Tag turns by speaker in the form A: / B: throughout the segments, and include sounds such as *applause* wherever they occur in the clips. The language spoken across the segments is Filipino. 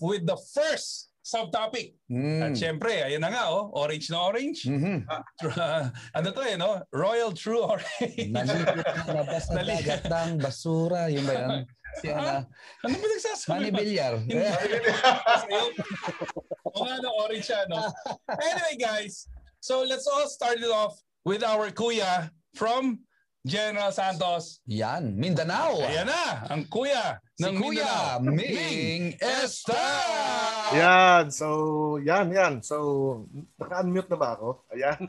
A: with the first subtopic. Mm. At syempre, ayun na nga, oh, orange na orange. Mm-hmm. Uh, *laughs* ano to eh, no? Royal True Orange. *laughs*
B: Nalipot na labas dagat ng basura. Yun ba yan? Si
A: Ana. Ano ba nagsasabi?
B: Manny Villar.
A: o nga, no, orange siya, no? Anyway, guys, so let's all start it off with our kuya from General Santos.
B: Yan, Mindanao.
A: Ayan na, ang kuya
B: si ng Kuya Mindanao. Ming Esta.
C: Yan, so yan, yan. So, naka-unmute na ba ako? Ayan.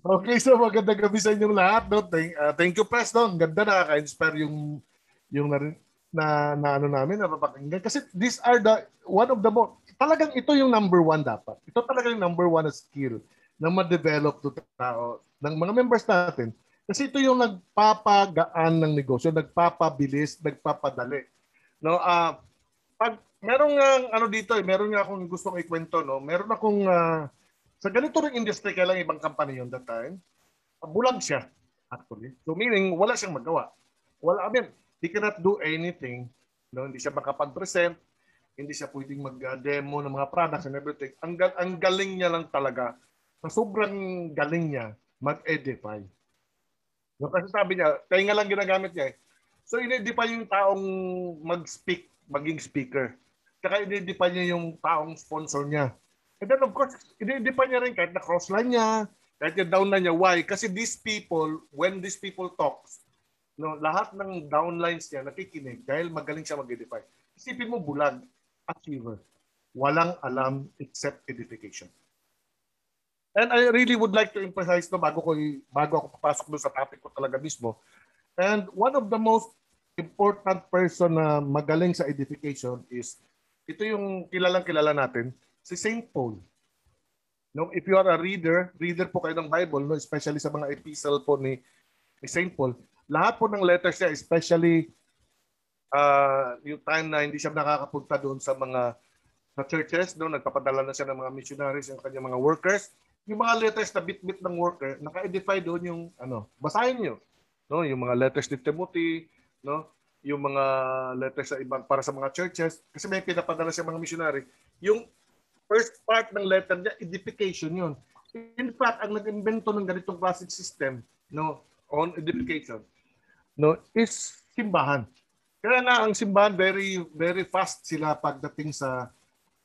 C: *laughs* okay, so magandang gabi sa inyong lahat. No? Thank, uh, thank you, Preston. Ganda na, ka-inspire yung, yung na, na, na ano namin, napapakinggan. Kasi these are the, one of the most, talagang ito yung number one dapat. Ito talaga yung number one na skill na ma-develop to tao ng mga members natin. Kasi ito yung nagpapagaan ng negosyo, nagpapabilis, nagpapadali. No, ah uh, pag merong uh, ano dito, eh, meron nga akong gustong ikwento, no. Meron akong uh, sa ganito ring industry kaya lang ibang company yon that time. Bulag siya actually. So meaning wala siyang magawa. Wala, I mean, he cannot do anything. No, hindi siya makapag-present, hindi siya pwedeng mag-demo ng mga products and everything. Ang, ang galing niya lang talaga, sa sobrang galing niya, mag-edify. No, kasi sabi niya, kaya nga lang ginagamit niya eh. So in-edify yung taong mag-speak, maging speaker. Saka in-edify niya yung taong sponsor niya. And then of course, in-edify niya rin kahit na crossline niya, kahit yung downline niya. Why? Kasi these people, when these people talks, no, lahat ng downlines niya nakikinig dahil magaling siya mag-edify. Isipin mo bulag, achiever. Walang alam except edification. And I really would like to emphasize no bago ko bago ako papasok doon sa topic ko talaga mismo. And one of the most important person na magaling sa edification is ito yung kilalang kilala natin, si St. Paul. No, if you are a reader, reader po kayo ng Bible, no, especially sa mga epistle po ni, ni St. Paul, lahat po ng letters niya, especially uh, yung time na hindi siya nakakapunta doon sa mga sa churches, no, nagpapadala na siya ng mga missionaries, yung kanyang mga workers, yung mga letters na bit-bit ng worker, naka-edify doon yung ano, basahin niyo. No, yung mga letters ni Timothy, no? Yung mga letters sa ibang para sa mga churches kasi may pinapadala sa mga missionary. Yung first part ng letter niya, edification yun. In fact, ang nag-invento ng ganitong classic system, no, on edification, no, is simbahan. Kaya nga ang simbahan very very fast sila pagdating sa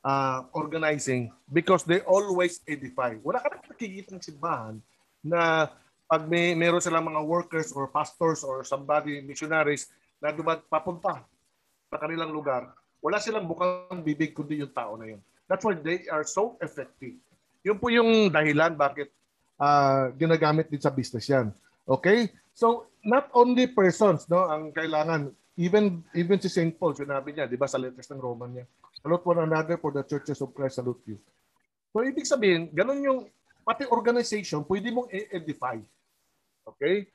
C: uh, organizing because they always edify. Wala ka nakikita ng simbahan na pag may meron silang mga workers or pastors or somebody, missionaries na dumat papunta sa kanilang lugar, wala silang bukang bibig kundi yung tao na yun. That's why they are so effective. Yun po yung dahilan bakit uh, ginagamit din sa business yan. Okay? So, not only persons no ang kailangan even even si St. Paul sinabi niya 'di ba sa letters ng Roman niya Salute one another for the churches of Christ. Salute you. So, ibig sabihin, ganun yung pati organization, pwede mong edify. Okay?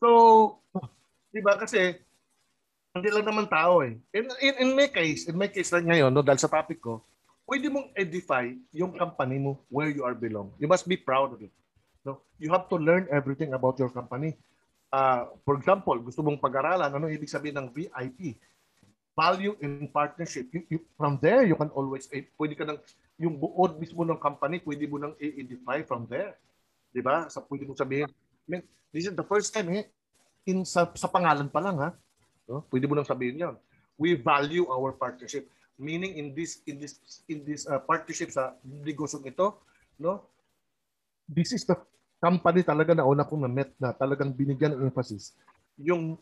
C: So, di ba kasi, hindi lang naman tao eh. In, in, in my case, in my case lang ngayon, no, dahil sa topic ko, pwede mong edify yung company mo where you are belong. You must be proud of it. No? You have to learn everything about your company. Uh, for example, gusto mong pag-aralan, ano ibig sabihin ng VIP? Value in partnership. You, you, from there, you can always, eh, pwede ka nang, yung buod mismo ng company, pwede mo nang i-edify from there. Di ba? Sa, pwede mo sabihin, I mean, this is the first time, eh, in, sa, sa pangalan pa lang, ha? No? Pwede mo nang sabihin yon. We value our partnership. Meaning in this in this in this uh, partnership sa negosyong ito, no? This is the company talaga na una kong na-met na talagang binigyan ng emphasis yung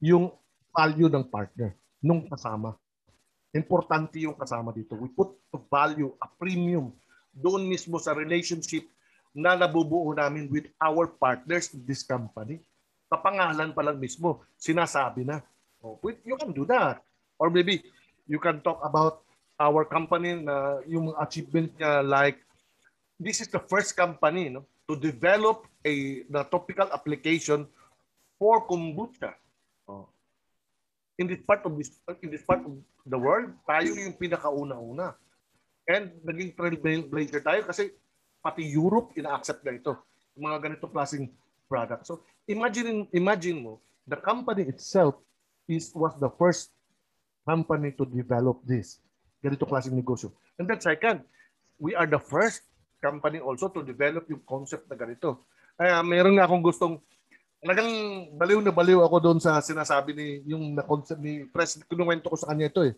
C: yung value ng partner nung kasama. Importante yung kasama dito. We put a value, a premium doon mismo sa relationship na nabubuo namin with our partners in this company. Sa pangalan pa lang mismo, sinasabi na. Oh, you can do that. Or maybe you can talk about our company na yung achievement niya like this is the first company no to develop a the topical application for kombucha. Oh in this part of this in this part of the world, tayo yung pinakauna-una. And naging trailblazer tayo kasi pati Europe ina-accept na ito. Mga ganito klaseng product. So imagine imagine mo, the company itself is was the first company to develop this. Ganito klaseng negosyo. And then second, we are the first company also to develop yung concept na ganito. Kaya meron nga akong gustong talagang baliw na baliw ako doon sa sinasabi ni yung na ni Pres kinuwento ko sa kanya ito eh.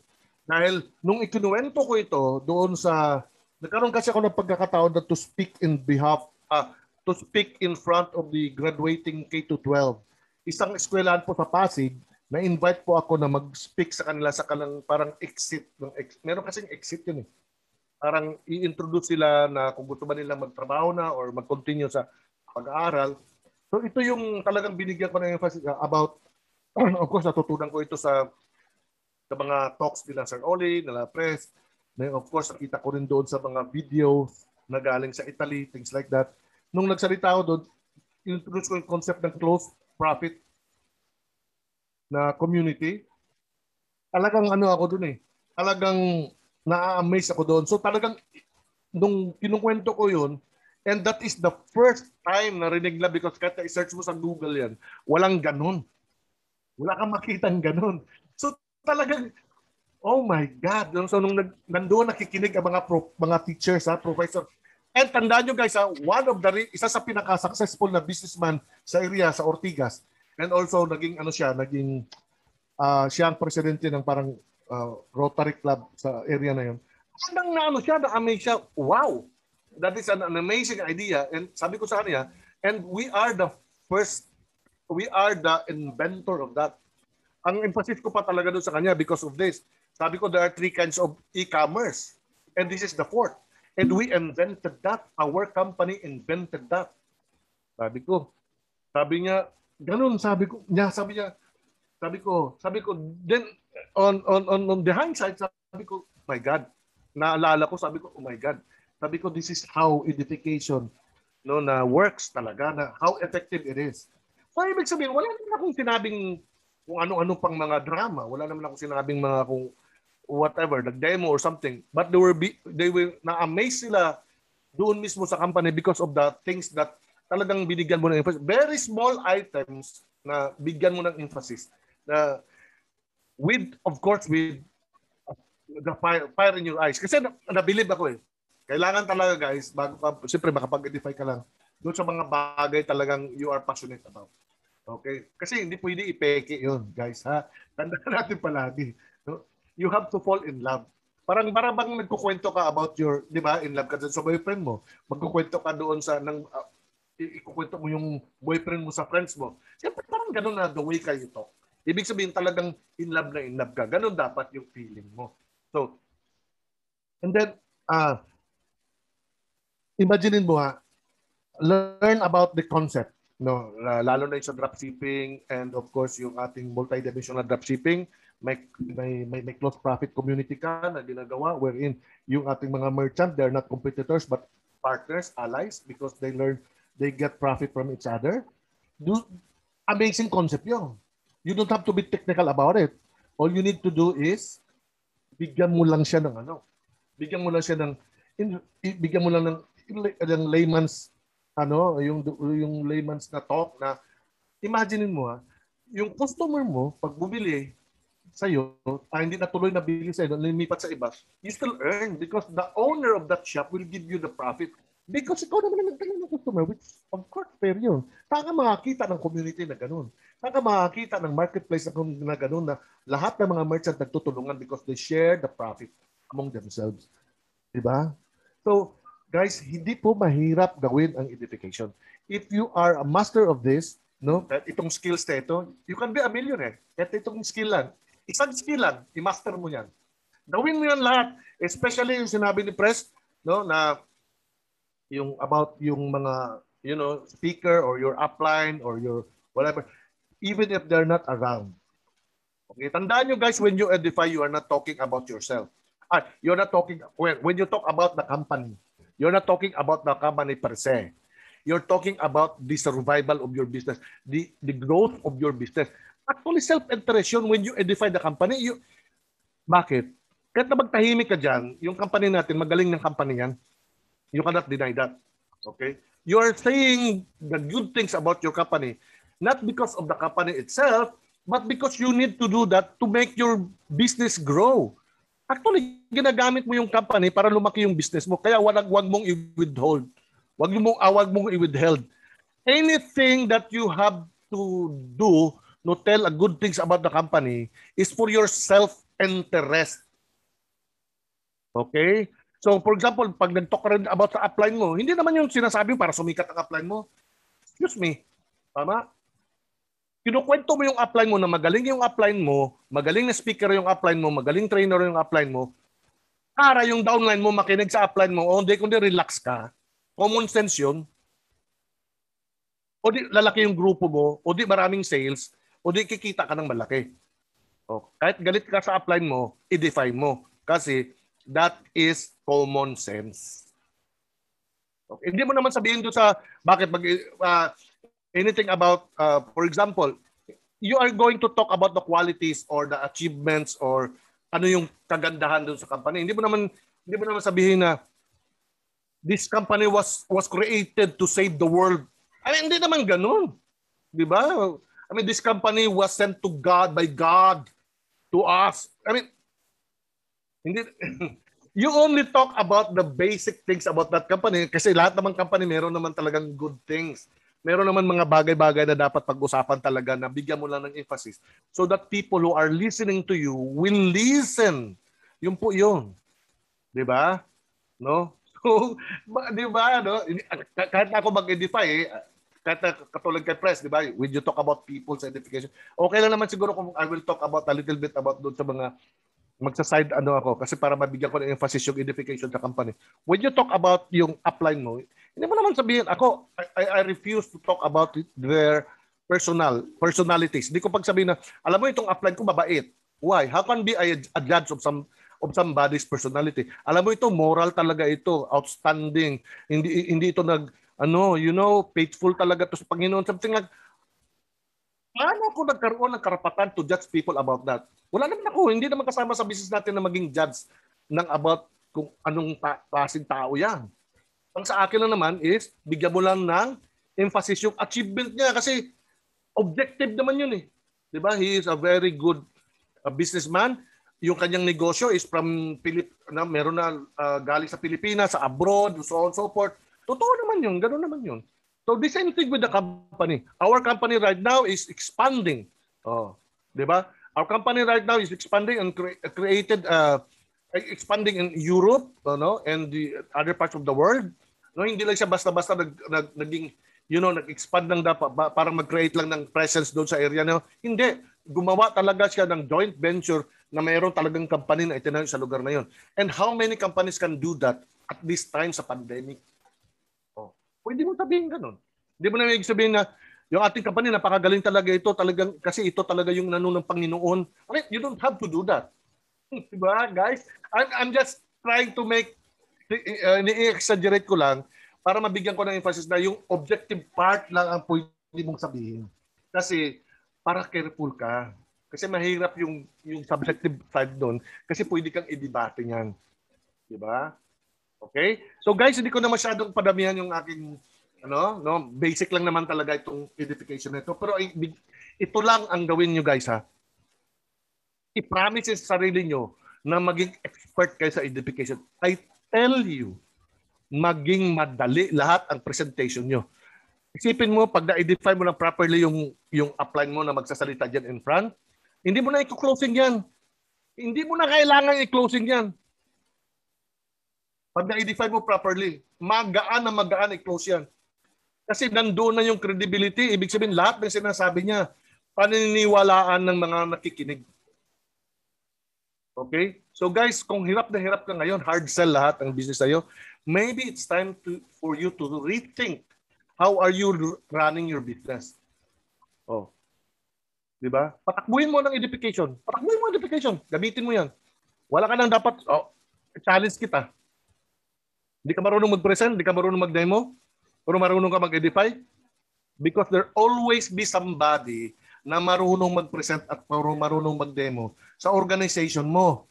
C: Dahil nung ikinuwento ko ito doon sa nagkaroon kasi ako ng pagkakataon na to speak in behalf uh, to speak in front of the graduating K-12. Isang eskwelahan po sa Pasig na-invite po ako na mag-speak sa kanila sa kanang parang exit. Ng ex, meron kasing exit yun eh. Parang i-introduce sila na kung gusto ba nila magtrabaho na or mag-continue sa pag-aaral. So ito yung talagang binigyan ko ng emphasis about, *clears throat* of course natutunan ko ito sa sa mga talks nila Sir Oli, nila Press. Na of course nakita ko rin doon sa mga videos na galing sa Italy, things like that. Nung nagsalita ako doon, introduce ko yung concept ng close profit na community, talagang ano ako doon eh. Talagang na-amaze ako doon. So talagang nung kinukwento ko yun, and that is the first time na rinig na because kahit i-search mo sa Google yan, walang ganun. Wala kang makitang ganun. So talagang, oh my God. So nung nandoon nakikinig ang mga pro, mga teachers, ha, professor, And tandaan nyo guys, ha, one of the, isa sa pinaka-successful na businessman sa area, sa Ortigas, And also naging ano siya, naging uh, siya ang presidente ng parang uh, Rotary Club sa area na yun. Hanggang na ano siya, na-amaze siya, wow, that is an, an amazing idea. And sabi ko sa kanya, and we are the first, we are the inventor of that. Ang emphasis ko pa talaga doon sa kanya because of this. Sabi ko, there are three kinds of e-commerce. And this is the fourth. And we invented that. Our company invented that. Sabi ko. Sabi niya, ganun sabi ko niya sabi niya sabi ko sabi ko then on on on, on the hindsight sabi ko my god naalala ko sabi ko oh my god sabi ko this is how edification no na works talaga na how effective it is so ibig sabihin wala naman akong sinabing kung ano-ano pang mga drama wala naman akong sinabing mga kung whatever the demo or something but they were be, they were na amaze sila doon mismo sa company because of the things that talagang binigyan mo ng emphasis. Very small items na bigyan mo ng emphasis. Na with, of course, with the fire, fire in your eyes. Kasi nabilib ako eh. Kailangan talaga guys, bago ka, siyempre makapag-edify ka lang, doon sa mga bagay talagang you are passionate about. Okay? Kasi hindi pwede ipeke yun, guys. Ha? Tandaan *laughs* natin palagi. No? You have to fall in love. Parang parang bang nagkukwento ka about your, di ba, in love ka sa boyfriend mo. Magkukwento ka doon sa, ng, uh, ikukwento mo yung boyfriend mo sa friends mo. Siyempre parang ganun na the way kayo talk. Ibig sabihin talagang in love na in love ka. Ganun dapat yung feeling mo. So, and then, uh, imaginein mo ha, learn about the concept. No, lalo na yung sa dropshipping and of course yung ating multidimensional dropshipping, may, may, may, may close profit community ka na ginagawa wherein yung ating mga merchant, they're not competitors but partners, allies because they learn they get profit from each other. Do, amazing concept yun. You don't have to be technical about it. All you need to do is bigyan mo lang siya ng ano. Bigyan mo lang siya ng in, bigyan mo lang ng, ng layman's ano, yung yung layman's na talk na imaginein mo ha, yung customer mo pag bumili sa iyo, ah, hindi na tuloy na bili sa iyo, lumipat sa iba, you still earn because the owner of that shop will give you the profit Because ikaw naman ang nagtanong ng customer, which of course fair yun. Saka makakita ng community na ganun. Saka makakita ng marketplace na ganun na lahat ng mga merchant nagtutulungan because they share the profit among themselves. Diba? So, guys, hindi po mahirap gawin ang edification. If you are a master of this, no, itong skills na ito, you can be a millionaire. At itong skill lang. Isang skill lang, i-master mo yan. Gawin mo yan lahat. Especially yung sinabi ni Press, no, na yung about yung mga you know speaker or your upline or your whatever even if they're not around okay tandaan nyo guys when you edify you are not talking about yourself ah, you're not talking when, when you talk about the company you're not talking about the company per se you're talking about the survival of your business the the growth of your business actually self-interest yun when you edify the company you bakit kahit na magtahimik ka dyan, yung company natin, magaling ng company yan, You cannot deny that. Okay? You are saying the good things about your company, not because of the company itself, but because you need to do that to make your business grow. Actually, ginagamit mo yung company para lumaki yung business mo. Kaya wag, wag mong i-withhold. Wag mong, ah, wag mong i-withheld. Anything that you have to do no tell a good things about the company is for your self-interest. Okay? So, for example, pag nag-talk rin about sa upline mo, hindi naman yung sinasabi para sumikat ang upline mo. Excuse me. Tama? Kinukwento mo yung upline mo na magaling yung upline mo, magaling na speaker yung upline mo, magaling trainer yung upline mo, para yung downline mo makinig sa upline mo, o hindi kundi relax ka, common sense yun, o di lalaki yung grupo mo, o di maraming sales, o di kikita ka ng malaki. O, kahit galit ka sa upline mo, i-define mo. Kasi that is common sense. Okay. Hindi mo naman sabihin doon sa bakit mag uh, anything about, uh, for example, you are going to talk about the qualities or the achievements or ano yung kagandahan doon sa company. Hindi mo naman hindi mo naman sabihin na this company was was created to save the world. I mean, hindi naman ganoon. 'Di ba? I mean, this company was sent to God by God to us. I mean, hindi *laughs* you only talk about the basic things about that company kasi lahat naman company meron naman talagang good things meron naman mga bagay-bagay na dapat pag-usapan talaga na bigyan mo lang ng emphasis so that people who are listening to you will listen. Yun po yun. 'Di ba? No? *laughs* So, di ba, no? Kahit ako mag-edify, eh, kahit katulad kay Press, di ba? When you talk about people's edification, okay lang naman siguro kung I will talk about a little bit about doon sa mga magsa-side ano ako kasi para mabigyan ko ng emphasis yung edification sa company. When you talk about yung upline mo, hindi mo naman sabihin, ako, I, I refuse to talk about their personal, personalities. Hindi ko pagsabihin na, alam mo itong upline ko mabait. Why? How can be a, a judge of some of somebody's personality? Alam mo ito, moral talaga ito, outstanding. Hindi hindi ito nag ano, you know, faithful talaga to sa Panginoon. Something like Paano ako nagkaroon ng karapatan to judge people about that? Wala naman ako. Hindi naman kasama sa business natin na maging judge ng about kung anong ta- klaseng tao yan. Ang sa akin lang naman is, bigyan mo lang ng emphasis yung achievement niya kasi objective naman yun eh. Di ba? He is a very good uh, businessman. Yung kanyang negosyo is from Pilip na meron na uh, galing sa Pilipinas, sa abroad, so on so forth. Totoo naman yun. Ganoon naman yun. So the same thing with the company. Our company right now is expanding. Oh, 'di ba? Our company right now is expanding and cre- created uh, expanding in Europe, no, and the other parts of the world. No, hindi lang siya basta-basta nag, nag, naging you know, nag-expand ng dapat para mag-create lang ng presence doon sa area no. Hindi, gumawa talaga siya ng joint venture na mayroon talagang company na itinayo sa lugar na yon. And how many companies can do that at this time sa pandemic? Pwede mo sabihin ganun. Hindi mo na ibig sabihin na yung ating company napakagaling talaga ito talagang kasi ito talaga yung nano ng Panginoon. Mean, you don't have to do that. *laughs* Diba, guys? I'm, I'm just trying to make uh, ni-exaggerate ko lang para mabigyan ko ng emphasis na yung objective part lang ang pwede mong sabihin. Kasi para careful ka. Kasi mahirap yung yung subjective side doon kasi pwede kang i-debate niyan. 'Di ba? Okay? So guys, hindi ko na masyadong padamihan yung aking ano, no, basic lang naman talaga itong edification nito. Pero ito lang ang gawin niyo guys ha. I-promise sa sarili niyo na maging expert kayo sa edification. I tell you, maging madali lahat ang presentation nyo. Isipin mo, pag na-edify mo na properly yung, yung upline mo na magsasalita dyan in front, hindi mo na i-closing yan. Hindi mo na kailangan i-closing yan. Pag na-edify mo properly, magaan na magaan i-close yan. Kasi nandoon na yung credibility. Ibig sabihin, lahat ng sinasabi niya, paniniwalaan ng mga nakikinig. Okay? So guys, kung hirap na hirap ka ngayon, hard sell lahat ang business sa'yo, maybe it's time to, for you to rethink how are you running your business. Oh. Di ba? Patakbuhin mo ng edification. Patakbuhin mo ng edification. Gamitin mo yan. Wala ka nang dapat, oh, challenge kita. Hindi ka marunong mag-present, hindi ka marunong mag-demo, pero marunong ka mag-edify. Because there always be somebody na marunong mag-present at marunong mag-demo sa organization mo.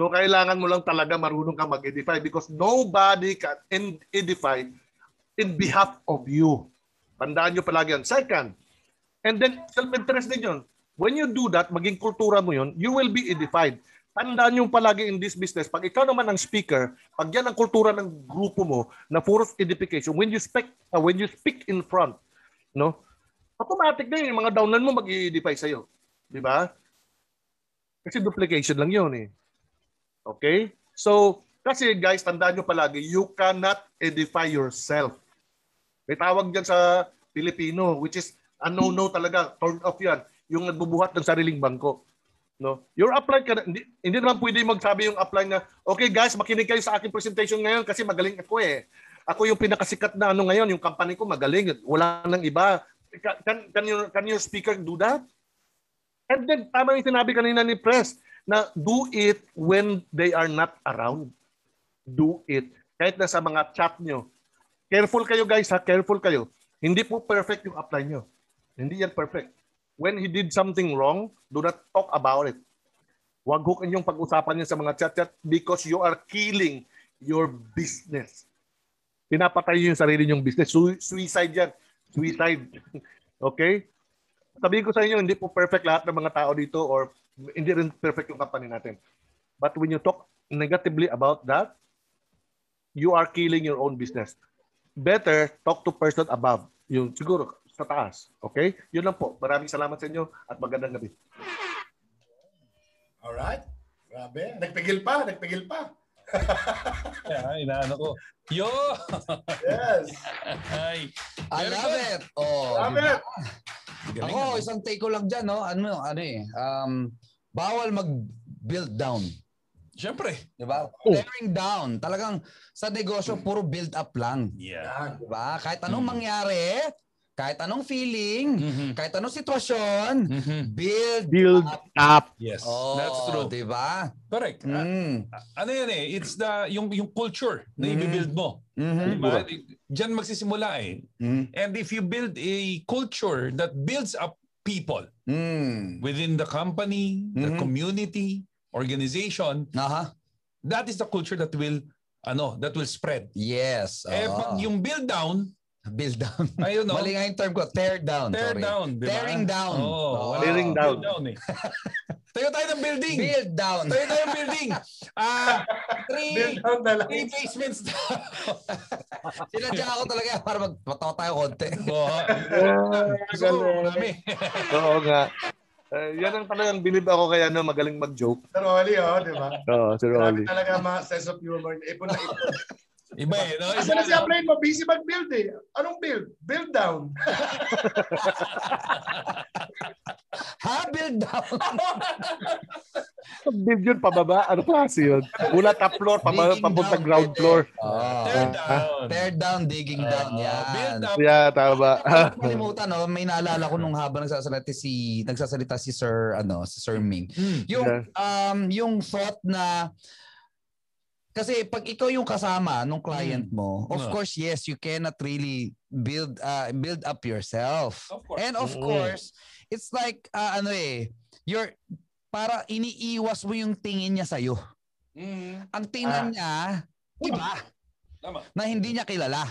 C: So kailangan mo lang talaga marunong ka mag-edify because nobody can edify in behalf of you. Tandaan nyo palagi yan. Second, And then, self-interest din yun. When you do that, maging kultura mo yun, you will be edified. Tandaan nyo palagi in this business, pag ikaw naman ang speaker, pag yan ang kultura ng grupo mo na for edification, when you speak, uh, when you speak in front, no, automatic na yun, yung mga downline mo mag-edify sa'yo. Di ba? Kasi duplication lang yun eh. Okay? So, kasi guys, tandaan nyo palagi, you cannot edify yourself. May tawag dyan sa Filipino, which is a no-no talaga, turn off yan, yung nagbubuhat ng sariling bangko. No? Your upline ka, hindi, hindi naman pwede magsabi yung upline na, okay guys, makinig kayo sa aking presentation ngayon kasi magaling ako eh. Ako yung pinakasikat na ano ngayon, yung company ko magaling, wala nang iba. Can, can, your, can your speaker do that? And then, tama yung sinabi kanina ni Press, na do it when they are not around. Do it. Kahit na sa mga chat nyo. Careful kayo guys ha, careful kayo. Hindi po perfect yung upline nyo. Hindi yan perfect when he did something wrong, do not talk about it. Huwag ho kanyong pag-usapan niya sa mga chat-chat because you are killing your business. Pinapatay yung sarili niyong business. Su- suicide yan. Suicide. *laughs* okay? Sabihin ko sa inyo, hindi po perfect lahat ng mga tao dito or hindi rin perfect yung company natin. But when you talk negatively about that, you are killing your own business. Better talk to person above. Yung siguro sa taas. Okay? Yun lang po. Maraming salamat sa inyo at magandang gabi.
D: Alright. Grabe. Nagpigil pa. Nagpigil pa. *laughs*
A: Ay, inaano ko. Yo!
D: yes.
A: Ay.
B: I love it. Oh,
D: Love
B: diba?
D: it.
A: Galing,
B: Ako,
A: ano?
B: isang take ko lang dyan, no? Ano, ano eh, um, bawal mag-build down.
A: Siyempre.
B: Di ba?
C: Oh.
B: Tearing down. Talagang sa negosyo, puro build up lang.
A: Yeah.
D: Yan.
B: Di ba? Kahit anong
A: Mm.
B: mangyari, kahit anong feeling,
A: Mhm.
B: kahit anong sitwasyon,
A: Mhm.
B: build.
C: Build up.
A: Yes.
B: Oh,
A: That's true.
B: Di ba?
A: Correct. Ah,
B: Mm.
A: ano yan eh, it's the yung yung culture na
B: Mhm.
A: i-build mo.
B: Mhm.
A: Diba? Diyan magsisimula eh.
B: Mm.
A: And if you build a culture that builds up people
B: Mm.
A: within the company, the
B: Mhm.
A: community, organization,
B: Aha.
A: that is the culture that will ano, that will spread.
B: Yes.
A: Eh
B: oo.
A: pag yung build down,
B: build down.
A: ayun no,
B: Mali nga yung term ko, tear down.
A: tear
B: sorry.
A: down, di ba?
B: Tearing down.
A: Oo,
B: Oo.
A: wala.
C: Tearing down.
A: Build down eh. *laughs* Tayo tayo ng building.
B: Build down.
A: Tayo tayo ng building. *laughs* Ah,
D: Build
A: three,
D: down na lang.
A: three basements down. *laughs*
B: Sinadya ako talaga para magpatawa tayo konti.
A: Oo. Marami.
C: Oo nga. Eh, yan ang talagang believe ako kaya no, magaling mag-joke.
D: Sir Oli, oh, di ba?
C: Oo, Sir
D: Grabe
C: Oli.
D: talaga mga sense of humor. Ipon na ipon.
A: Iba eh, no?
D: Kasi na si upline mo, busy mag-build eh. Anong build? Build down. *laughs*
B: Ha? Build down. *laughs*
C: Build yun pababa. Ano klase yun? Mula top floor, pababa, papunta
B: down,
C: ground floor.
B: Oh.
A: Tear down.
B: Tear down, digging down.
A: Oo,
B: Yan.
A: Build up.
C: Yeah, tama. *laughs*
B: Kalimutan, no? may naalala ko nung habang nagsasalita si nagsasalita si Sir ano, si Sir Ming.
A: Hmm.
B: Yung
C: Yeah.
B: um yung thought na kasi pag ikaw yung kasama nung client mo, of
A: Yeah.
B: course yes, you cannot really build uh, build up yourself.
A: Of course.
B: And of
C: Oo.
B: course, it's like uh, ano eh, you're para iniiwas mo yung tingin niya sa iyo.
A: Mm.
B: Ang tingnan
D: Ah.
B: niya, iba,
A: Tama.
B: na hindi niya kilala.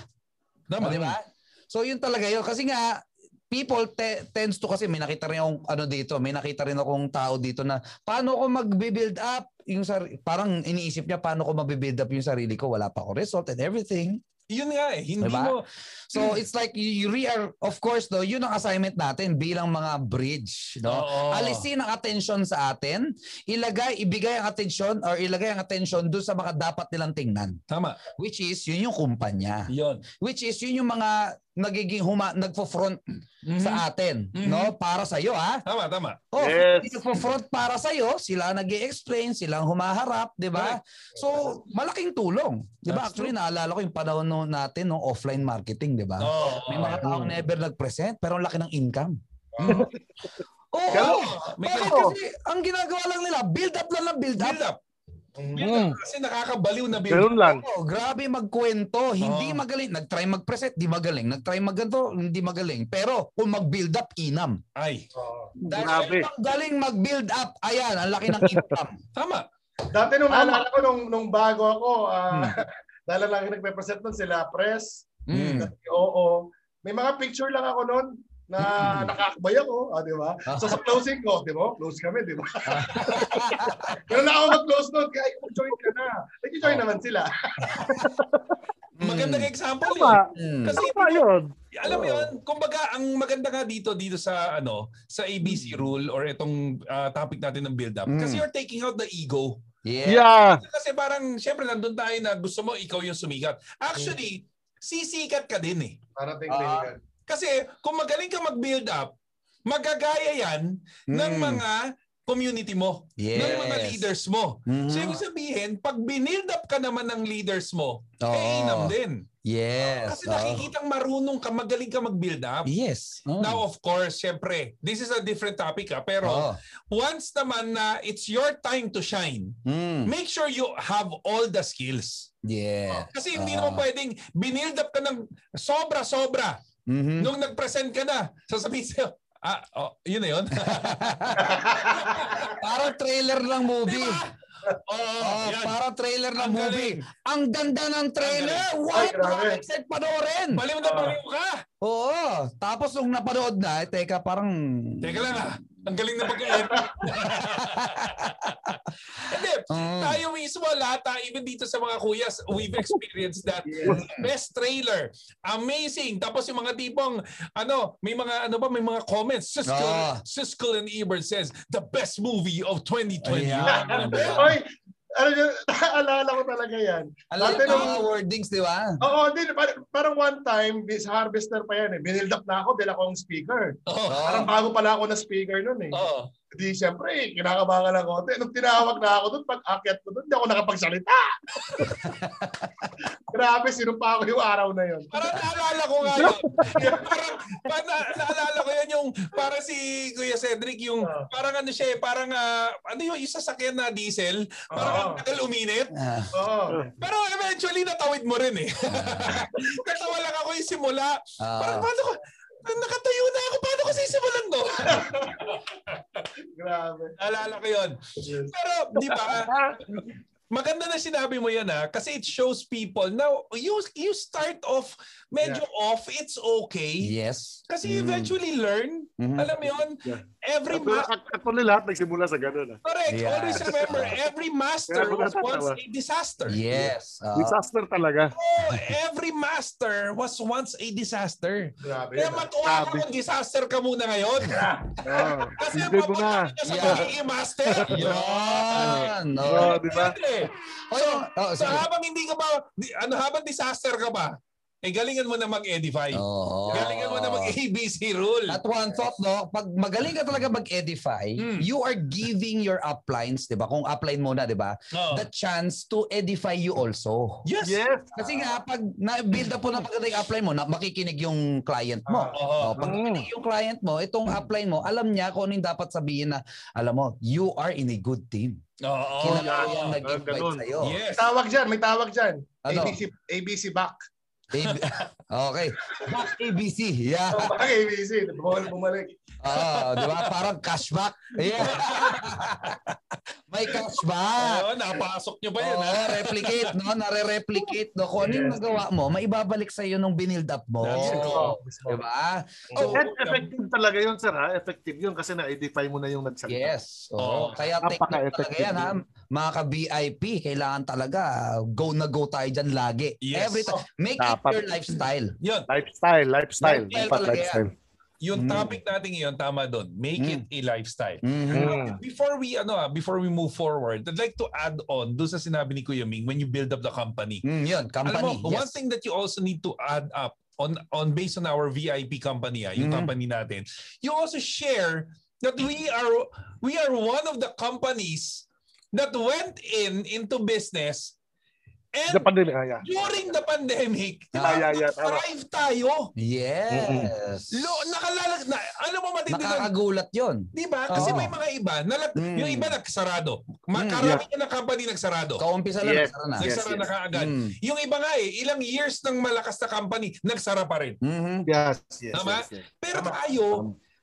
A: Tama.
B: Di ba? So yun talaga yun. Kasi nga, people te- tends to kasi may nakita rin akong ano dito, may nakita rin akong tao dito na paano ko mag-build up yung sar- parang iniisip niya paano ko mag-build up yung sarili ko, wala pa ako result and everything.
A: Yun nga eh. Hindi
B: Diba?
A: mo,
B: So it's like you, re of course though, yun ang assignment natin bilang mga bridge, no?
A: Oo.
B: Alisin ang attention sa atin, ilagay, ibigay ang attention or ilagay ang attention doon sa mga dapat nilang tingnan,
A: Tama.
B: which is yun yung kumpanya.
A: Yun.
B: Which is yun yung mga nagiging huma nagfo-front
A: Mhm.
B: sa atin,
A: Mhm.
B: no? Para sa iyo, ha?
A: Tama, tama.
B: Oh,
C: Yes.
B: nagfo-front para sa iyo, sila nag-explain, silang humaharap, 'di ba? So, malaking tulong, 'di ba? Actually, naalala ko yung panahon no, natin ng offline marketing, 'di ba?
A: Oo.
B: May mga taong never nag-present pero ang laki ng income. *laughs* Oo.
C: Hello.
A: May
C: Oo.
B: kasi ang ginagawa lang nila, build up lang ng build up.
A: Build up.
C: Mm.
A: Kasi nakakabaliw na build up.
C: Ganun lang.
B: Oh, grabe magkwento, hindi magaling. Nag-try mag-present, di magaling. Nag-try magganto, hindi magaling. Pero kung mag-build up, inam.
A: Ay.
C: Grabe.
B: Dahil magaling mag-build up, ayan, ang laki ng income. *laughs*
A: Tama.
D: Dati nung
C: Tama.
D: ko, nung, nung bago ako, ah,
A: Hmm. *laughs*
D: dahil lang lagi nagpe-present nun sila, press,
B: Mm.
D: oo. May mga picture lang ako nun. Na nakakabay ako, ah, di ba? So sa closing ko, di ba? Close kami, di ba? *laughs* Pero na ako mag-close note, kaya mag-join ka na. Nag-join naman sila. *laughs*
A: Magandang example yun.
C: Tama.
B: Mm.
A: Kasi
C: Tama yun.
A: alam mo
C: Oo.
A: yun, kumbaga ang maganda nga dito dito sa ano, sa ABC rule or itong ah, topic natin ng build up
B: Mm.
A: kasi you're taking out the ego.
B: Yeah.
C: Yeah.
A: Kasi parang syempre nandun tayo na gusto mo ikaw yung sumikat. Actually, sisikat ka din eh.
D: Parating
B: Ah.
A: Kasi kung magaling ka mag-build up, magagaya yan ng
B: Mm.
A: mga community mo,
B: Yes.
A: ng mga leaders mo.
B: Mhm.
A: So ibig sabihin, pag binild up ka naman ng leaders mo,
B: Oo.
A: eh inam din.
B: Yes.
A: Kasi
B: oo.
A: nakikitang marunong ka, magaling ka mag-build up.
B: Yes. Oh.
A: Now, of course, syempre, this is a different topic ha, pero
B: Oo.
A: once naman na it's your time to shine,
B: Mm.
A: make sure you have all the skills.
B: Yeah.
A: Kasi hindi
B: Ah.
A: naman pwedeng binild up ka ng sobra-sobra.
B: Mhm.
A: Nung nag-present ka na, sasabihin sa'yo, ah, oh, yun na yun. *laughs*
B: Parang trailer ng movie.
A: diba? Oo,
B: Oh,
A: yan.
B: parang trailer ng
A: Ang
B: movie. Ang ganda ng trailer. What? Nakaka-excite panoorin.
A: Baliw na baliw ka.
B: Oo. Tapos nung napanood na, eh, teka, parang...
A: Teka lang ah. Ang galing na pag-edit. *laughs* Hindi,
B: Mm.
A: tayo mismo lahat, ah, even dito sa mga kuyas, we've experienced that. Best trailer. Amazing. Tapos yung mga tipong, ano, may mga, ano ba, may mga comments. Siskel,
B: Ah.
A: Siskel and Ebert says, the best movie of 2020.
B: Ayan. *laughs*
D: Oy, ano yun, *laughs* naalala ko talaga yan.
B: Alam
D: Dati
B: mo
D: nung-
B: wordings, di ba?
D: Oo, din. Parang, parang one time, sa Harvester pa yan eh. Binild up na ako, dahil ako ang speaker.
A: Oo.
D: Parang bago pala ako na speaker nun eh.
A: Oo.
D: Di siyempre, eh, kinakabahan konti. Nung tinawag na ako doon, pag akyat ko doon, hindi ako nakapagsalita. *laughs* Grabe, sinumpa ako yung araw na yun.
A: Parang naalala ko nga yun. *laughs* Parang, pa, na, naalala ko yun yung, parang si Kuya Cedric, yung,
D: Ah.
A: parang ano siya eh, parang, ah, ano yung isa sasakyan na diesel, parang ang tagal uminit.
B: Ah.
D: Oo.
A: Pero eventually, natawid mo rin eh. *laughs* Natawa lang ako yung simula. Parang
B: Ah.
A: paano ko, nakatayo na ako, paano ko sisimulan *laughs* to?
D: Grabe.
A: Naalala ko yun. Pero, di ba, maganda na sinabi mo yan ha, kasi it shows people, now, you, you start off medyo off, it's okay.
B: Yes.
A: Kasi
B: Mm.
A: eventually learn,
B: Mhm.
A: alam mo yun,
C: Yeah.
A: Every ma-
C: actually lahat nagsimula sa ganun. ah.
A: correct,
B: Yes.
A: always remember, every master was once a disaster.
B: Yes. Ah.
C: Disaster talaga.
A: Oh, every master was once a disaster.
D: Grabe.
A: Kaya
D: yun, ah.
A: matuwa ka kung disaster ka muna ngayon.
C: Oh, *laughs* *laughs*
A: Kasi
C: enjoy mo na.
A: papunta ka sa
B: Yeah.
A: pagiging master.
B: Yan. No.
C: Oh, di ba?
A: Pwede.
B: Oh, oh,
A: So habang hindi ka ba, ano, habang disaster ka ba, eh galingan mo na mag-edify.
B: Oo.
A: Galingan mo na mag-ABC rule.
B: At one thought, no, pag magaling ka talaga mag-edify,
A: Mm.
B: you are giving your uplines, di ba? Kung upline muna, di ba?
A: Oo.
B: The chance to edify you also.
A: Yes.
C: Yes.
B: Kasi nga, pag na-build up po ng magandang upline mo, na, makikinig yung client mo.
D: Ah,
A: Oo.
B: Oh, pag nakikinig yung client mo, itong upline mo, alam niya kung ano yung dapat sabihin na, alam mo, you are in a good team.
A: Oo.
B: Ko yung
C: Ah,
B: nag-invite
C: ganun.
B: sa'yo.
A: Yes.
D: May tawag dyan, may tawag dyan.
B: Ano?
D: ABC, ABC back.
B: Okay. Back ABC. Yeah.
D: Oh, back ABC. Bumalik, bumalik.
B: Ah, di ba? Parang cashback. Yeah. *laughs* May cashback.
A: Oo, napasok nyo ba yun?
B: Oo,
A: ha?
B: replicate, no? Nare-replicate, no? Kung ano yung nagawa mo, maibabalik sa iyo nung binild up mo.
A: That's it.
B: Di ba?
A: So,
C: And effective talaga yun, sir. Ha? Effective yun kasi na-edify mo na yung nagsalita.
B: Yes.
A: Oo.
B: Oo. Kaya technique talaga yan, ha? Mga ka-VIP, kailangan talaga go na go tayo dyan lagi.
A: Yes.
B: Every time. Make
C: Dapat.
B: it your lifestyle.
A: Yun.
C: Lifestyle, lifestyle.
B: Lifestyle
C: Dapat lifestyle.
A: Yung
B: Mm.
A: topic natin ngayon, tama doon. Make
B: Mm.
A: it a lifestyle.
B: Mhm.
C: Mm.
A: Before we ano ah, before we move forward, I'd like to add on doon sa sinabi ni Kuya Ming when you build up the company.
B: Mm, yun, company.
A: Alam mo, one
B: yes.
A: thing that you also need to add up on on based on our VIP company, ah, yung
B: Mhm.
A: company natin, you also share that we are we are one of the companies that went in into business and
C: The pandemic, ah, yeah.
A: during the pandemic,
C: Ah, yeah, yeah,
A: thrive tayo.
B: Yes.
A: Lo, nakalalag na, alam mo matindi doon,
B: Nakakagulat yun.
A: Di ba? Kasi
B: Oo.
A: may mga iba, nalag,
B: Mm.
A: yung iba nagsarado.
B: Mm,
A: Makarami yeah. ng company nagsarado.
B: Kaumpisa lang,
C: Yes.
B: nagsara na.
C: Yes,
A: Nagsara na
C: yes.
A: kaagad.
B: Mm.
A: Yung iba nga eh, ilang years ng malakas na company, nagsara pa rin.
B: Mhm.
C: Yes, yes,
A: Tama?
C: yes, yes.
A: Pero tayo,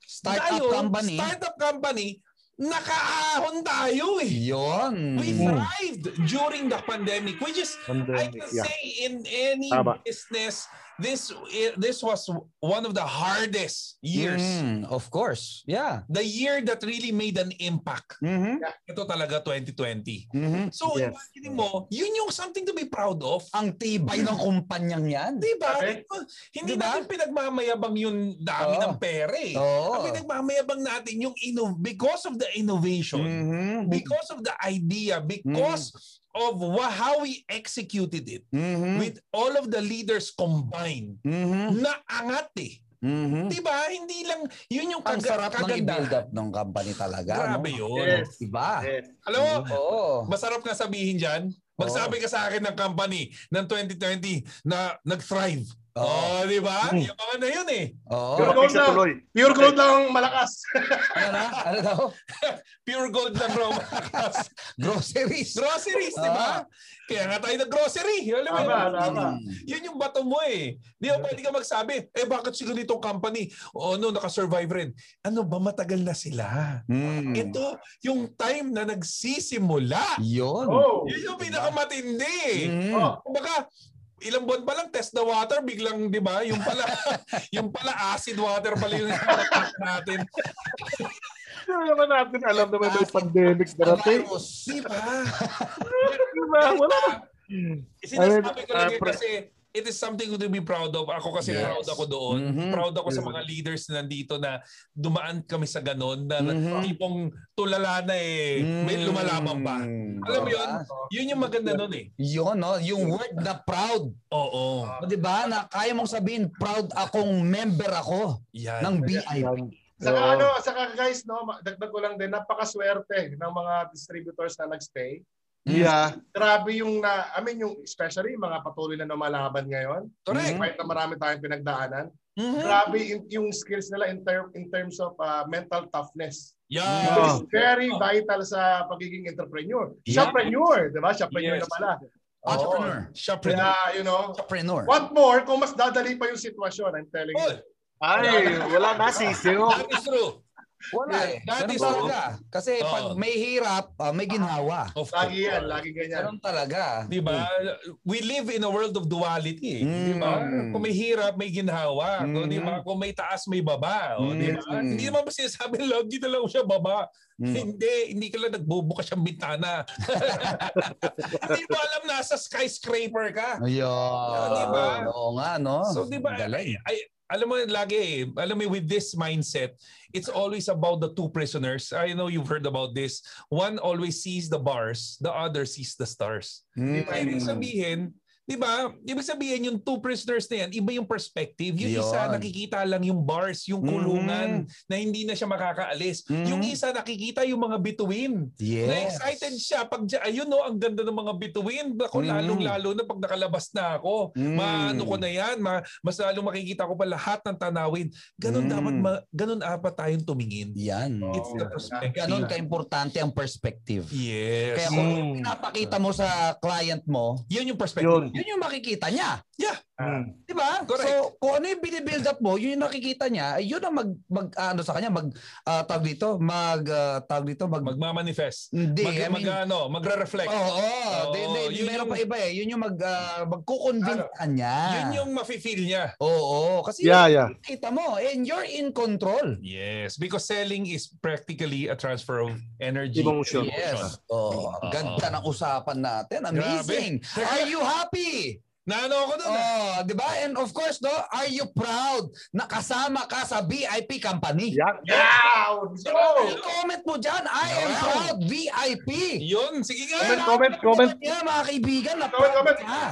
B: Startup
A: tayo,
B: company.
A: startup company, nakaahon tayo eh.
B: Yun.
A: We thrived during the pandemic, which is, I
C: Pandemic,
A: can
C: yeah.
A: say in any
C: Tama.
A: business, this i- this was one of the hardest years.
B: Mm, of course. Yeah.
A: The year that really made an impact.
B: Mhm.
A: Ito talaga 2020.
B: Mhm.
A: So,
C: Yes.
A: imagine mo, yun yung something to be proud of.
B: Ang tibay ng kumpanyang yan.
A: Di ba?
D: Okay.
A: Hindi
B: Diba?
A: natin pinagmamayabang yung dami
B: Oo.
A: ng pera eh.
B: Oo.
A: Ang pinagmamayabang natin yung inno- because of the innovation,
B: Mhm.
A: because of the idea, because of wha- how we executed it
B: Mhm.
A: with all of the leaders combined.
B: Mhm.
A: Naangat eh.
B: Mhm.
A: Di ba? Hindi lang, yun yung
B: Ang
A: kaga-
B: sarap ng i-build
A: kagandahan.
B: up ng company talaga.
A: Grabe
B: no?
A: yun.
D: Yes.
B: Diba?
D: Yes.
A: Alam mo,
B: Oo.
A: masarap nga sabihin dyan. Magsabi ka sa akin ng company ng 2020 na nag-thrive.
B: Oo.
A: Oh, di ba?
C: Mm.
A: Yung mga na yun eh.
B: Oo.
D: Pure gold lang.
C: tuloy.
D: Pure gold lang ang malakas.
B: Ano na? Ano daw? *laughs*
A: Pure gold lang raw malakas.
B: Groceries.
A: Groceries, di ba? Kaya nga tayo nag-grocery. Alam mo,
D: Tama,
A: yun?
D: tama.
A: yun yung bato mo eh. Di ba pwede ka magsabi, eh bakit siguro itong company, o ano, nakasurvive rin. Ano ba, matagal na sila.
B: Mm.
A: Ito, yung time na nagsisimula.
B: Yun.
D: Oh.
A: Yun yung pinakamatindi.
B: Mm.
D: Oh.
A: Kumbaga, ilang buwan pa lang test the water biglang 'di ba yung pala *laughs* yung pala acid water pala yung natin
C: Hindi *laughs* naman natin alam naman may pandemic darating.
A: Di ba *laughs*
C: Diba? Wala na.
A: sinasabi ko lang yun
C: pre-
A: kasi it is something to be proud of ako kasi
B: Yes.
A: proud ako doon
B: Mhm.
A: proud ako sa mga leaders na nandito na dumaan kami sa ganon na
B: Mhm.
A: tipong tulala na eh may lumalaban pa. Alam mo yun?
B: Diba?
A: yun yung maganda nun eh
B: Yun, no? Yung word na proud.
A: oo
B: O, di ba? Na kaya mong sabihin, proud akong member ako
A: yan
B: ng BIP.
D: Saka
C: Oo.
D: ano, saka guys, no, dagdag ko lang din, napakaswerte ng mga distributors na nagstay.
C: Yeah.
D: Grabe yung na, I mean, yung especially yung mga patuloy na lumalaban ngayon.
A: correct
D: Kahit na marami tayong pinagdaanan.
A: Mhm.
D: Grabe yung, yung skills nila in, ter- in terms of uh, mental toughness.
C: Yeah.
D: is very vital sa pagiging entrepreneur.
A: Yeah.
D: Shopreneur, di ba? Shopreneur
A: Yes.
D: na pala.
B: Entrepreneur.
A: siya
D: Kaya, you know,
B: Entrepreneur.
D: what more kung mas dadali pa yung sitwasyon, I'm telling you.
C: Ay, wala na sisiyo.
A: That is true.
B: Wala eh.
A: That
B: Ganun talaga. Kasi
A: Oo.
B: pag may hirap, ah, may ginhawa.
A: Of
D: Lagi
A: course.
D: yan, lagi ganyan.
B: Ganun talaga.
A: Di ba? We live in a world of duality. eh. Di ba?
B: Mm.
A: Kung may hirap, may ginhawa.
B: Mm.
A: Di ba? Kung may taas, may baba. O, di ba?
B: Mm.
A: Hindi naman ba sinasabi, *laughs* lagi na lang siya baba.
B: Mm.
A: Hindi, hindi ka lang nagbubukas ang bintana. *laughs* hindi mo alam nasa skyscraper ka.
B: Ayun.
A: Di ba?
B: Oo nga, no?
A: So di ba,
B: Galing.
A: ay, alam mo lagi eh, alam mo with this mindset, it's always about the two prisoners. I know you've heard about this. One always sees the bars, the other sees the stars.
B: Mm.
A: Ibig sabihin, di ba? Ibig sabihin yung two prisoners na yan, iba yung perspective. Yung isa
B: Yun.
A: nakikita lang yung bars, yung kulungan na hindi na siya makakaalis.
B: Mhm.
A: Yung isa nakikita yung mga bituin.
B: Yes.
A: Na excited siya pag ayun no, ang ganda ng mga bituin. Ako
B: Mm.
A: lalong lalo na pag nakalabas na ako.
B: Mm.
A: Maano ko na yan, ma, mas lalong makikita ko pa lahat ng tanawin. Ganon
B: Mm.
A: dapat ma, ganon apat tayong tumingin.
B: Yan.
A: It's the
D: Oo.
A: perspective.
B: Ganon ka-importante ang perspective.
A: Yes.
B: Kaya kung
C: Mm.
B: pinapakita mo sa client mo,
A: yun yung perspective.
C: Yun.
B: Yun yung makikita niya.
A: Yeah.
C: Mm.
B: Di ba?
A: Correct.
B: So, kung ano yung binibuild up mo, yun yung nakikita niya, yun ang mag, mag ano sa kanya, mag, ah, tawag dito, mag, ah, tawag dito, mag,
A: Magmamanifest.
B: hindi,
A: Mag,
B: I mean,
A: mag, ano, magre-reflect.
B: Oo, oh,
A: Oo,
B: di, di,
A: yun
B: meron
A: yung-
B: pa iba eh. Yun yung mag, uh, magkukonvince ka niya.
A: Yun yung mafe-feel niya.
B: Oo, kasi
C: Yeah, yeah.
B: kita mo, and you're in control.
A: Yes, because selling is practically a transfer of energy.
C: Emotion.
B: Yes. Oh, ang ganda ng usapan natin. Amazing. Are you happy?
A: Naano ako doon. ah.
B: Oh, 'di ba? And of course, no, are you proud na kasama ka sa VIP company?
C: Yeah.
D: Yeah! Let's go!
B: I-comment mo dyan, I am
A: Wow.
B: proud VIP.
A: Yun, sige nga.
C: Comment, comment, comment.
B: Yeah, mga kaibigan, na
D: Comment,
B: proud
D: comment.
B: ka.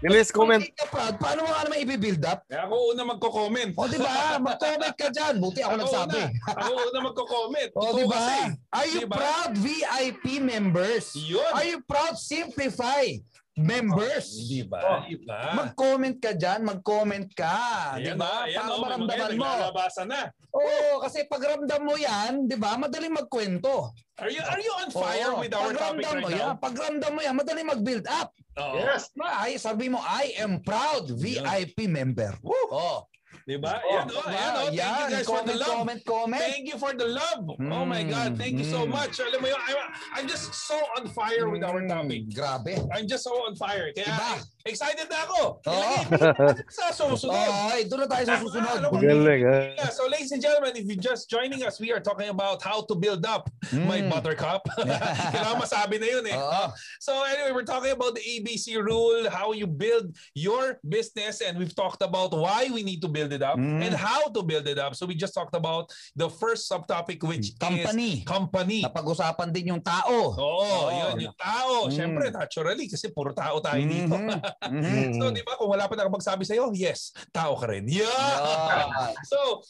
C: Nilis, comment.
B: Hindi ka proud, paano mo nga naman i-build up?
A: Eh, ako una magko-comment.
B: O, di ba? Mag-comment ka dyan. Buti ako nagsabi.
A: Una, ako una magko-comment.
B: O, di ba? Are you
A: Diba?
B: proud VIP members?
A: Yun.
B: Are you proud Simplify members?
A: Di ba?
D: Oh.
A: Di ba?
B: Mag-comment ka dyan, mag-comment ka. Di ba? Para
A: o, may mga
B: maramdaman mo.
A: naglalabasan na.
B: Oo, kasi pag ramdam mo yan, di ba, madaling magkwento.
A: Are you are you on fire
B: Oo,
A: with our topic right
B: mo
A: now?
B: yan, pag ramdam mo yan, madaling mag-build up.
A: Oo.
D: Yes!
B: Diba? Ay, sabi mo, I am proud VIP member.
A: Woo!
B: Oh.
A: Di ba?
B: Oh,
A: Yan, oh, yan, oh. Thank
B: yan.
A: you guys for the
B: comment,
A: love.
B: comment, comment.
A: Thank you for the love. Oh my God. Thank you so
B: Mm.
A: much. Alam mo yun, I'm, I'm just so on fire with our topic.
B: Grabe.
A: I'm just so on fire. Kaya
B: Iba.
A: Excited na ako.
B: Oo.
A: Ilagay *laughs* sa susunod.
B: Okay, doon na tayo sa susunod.
A: Mo,
E: Galing?
A: Yeah, so ladies and gentlemen, if you're just joining us, we are talking about how to build up my
B: Mm.
A: buttercup. *laughs* *laughs* Kailangan masabi na yun eh.
B: Oo.
A: So anyway, we're talking about the ABC rule, how you build your business, and we've talked about why we need to build it up
B: Mm.
A: and how to build it up. So we just talked about the first subtopic, which
B: Company.
A: is company.
B: Napag-usapan din yung tao.
A: Oo,
B: Oo.
A: yun, yung tao.
B: Mm.
A: Siyempre, naturally, kasi puro tao tayo dito.
B: Mhm. Mhm.
A: so, di ba, kung wala pa nakapagsabi sa'yo, yes, tao ka rin. Yeah!
B: Yeah. *laughs*
A: So,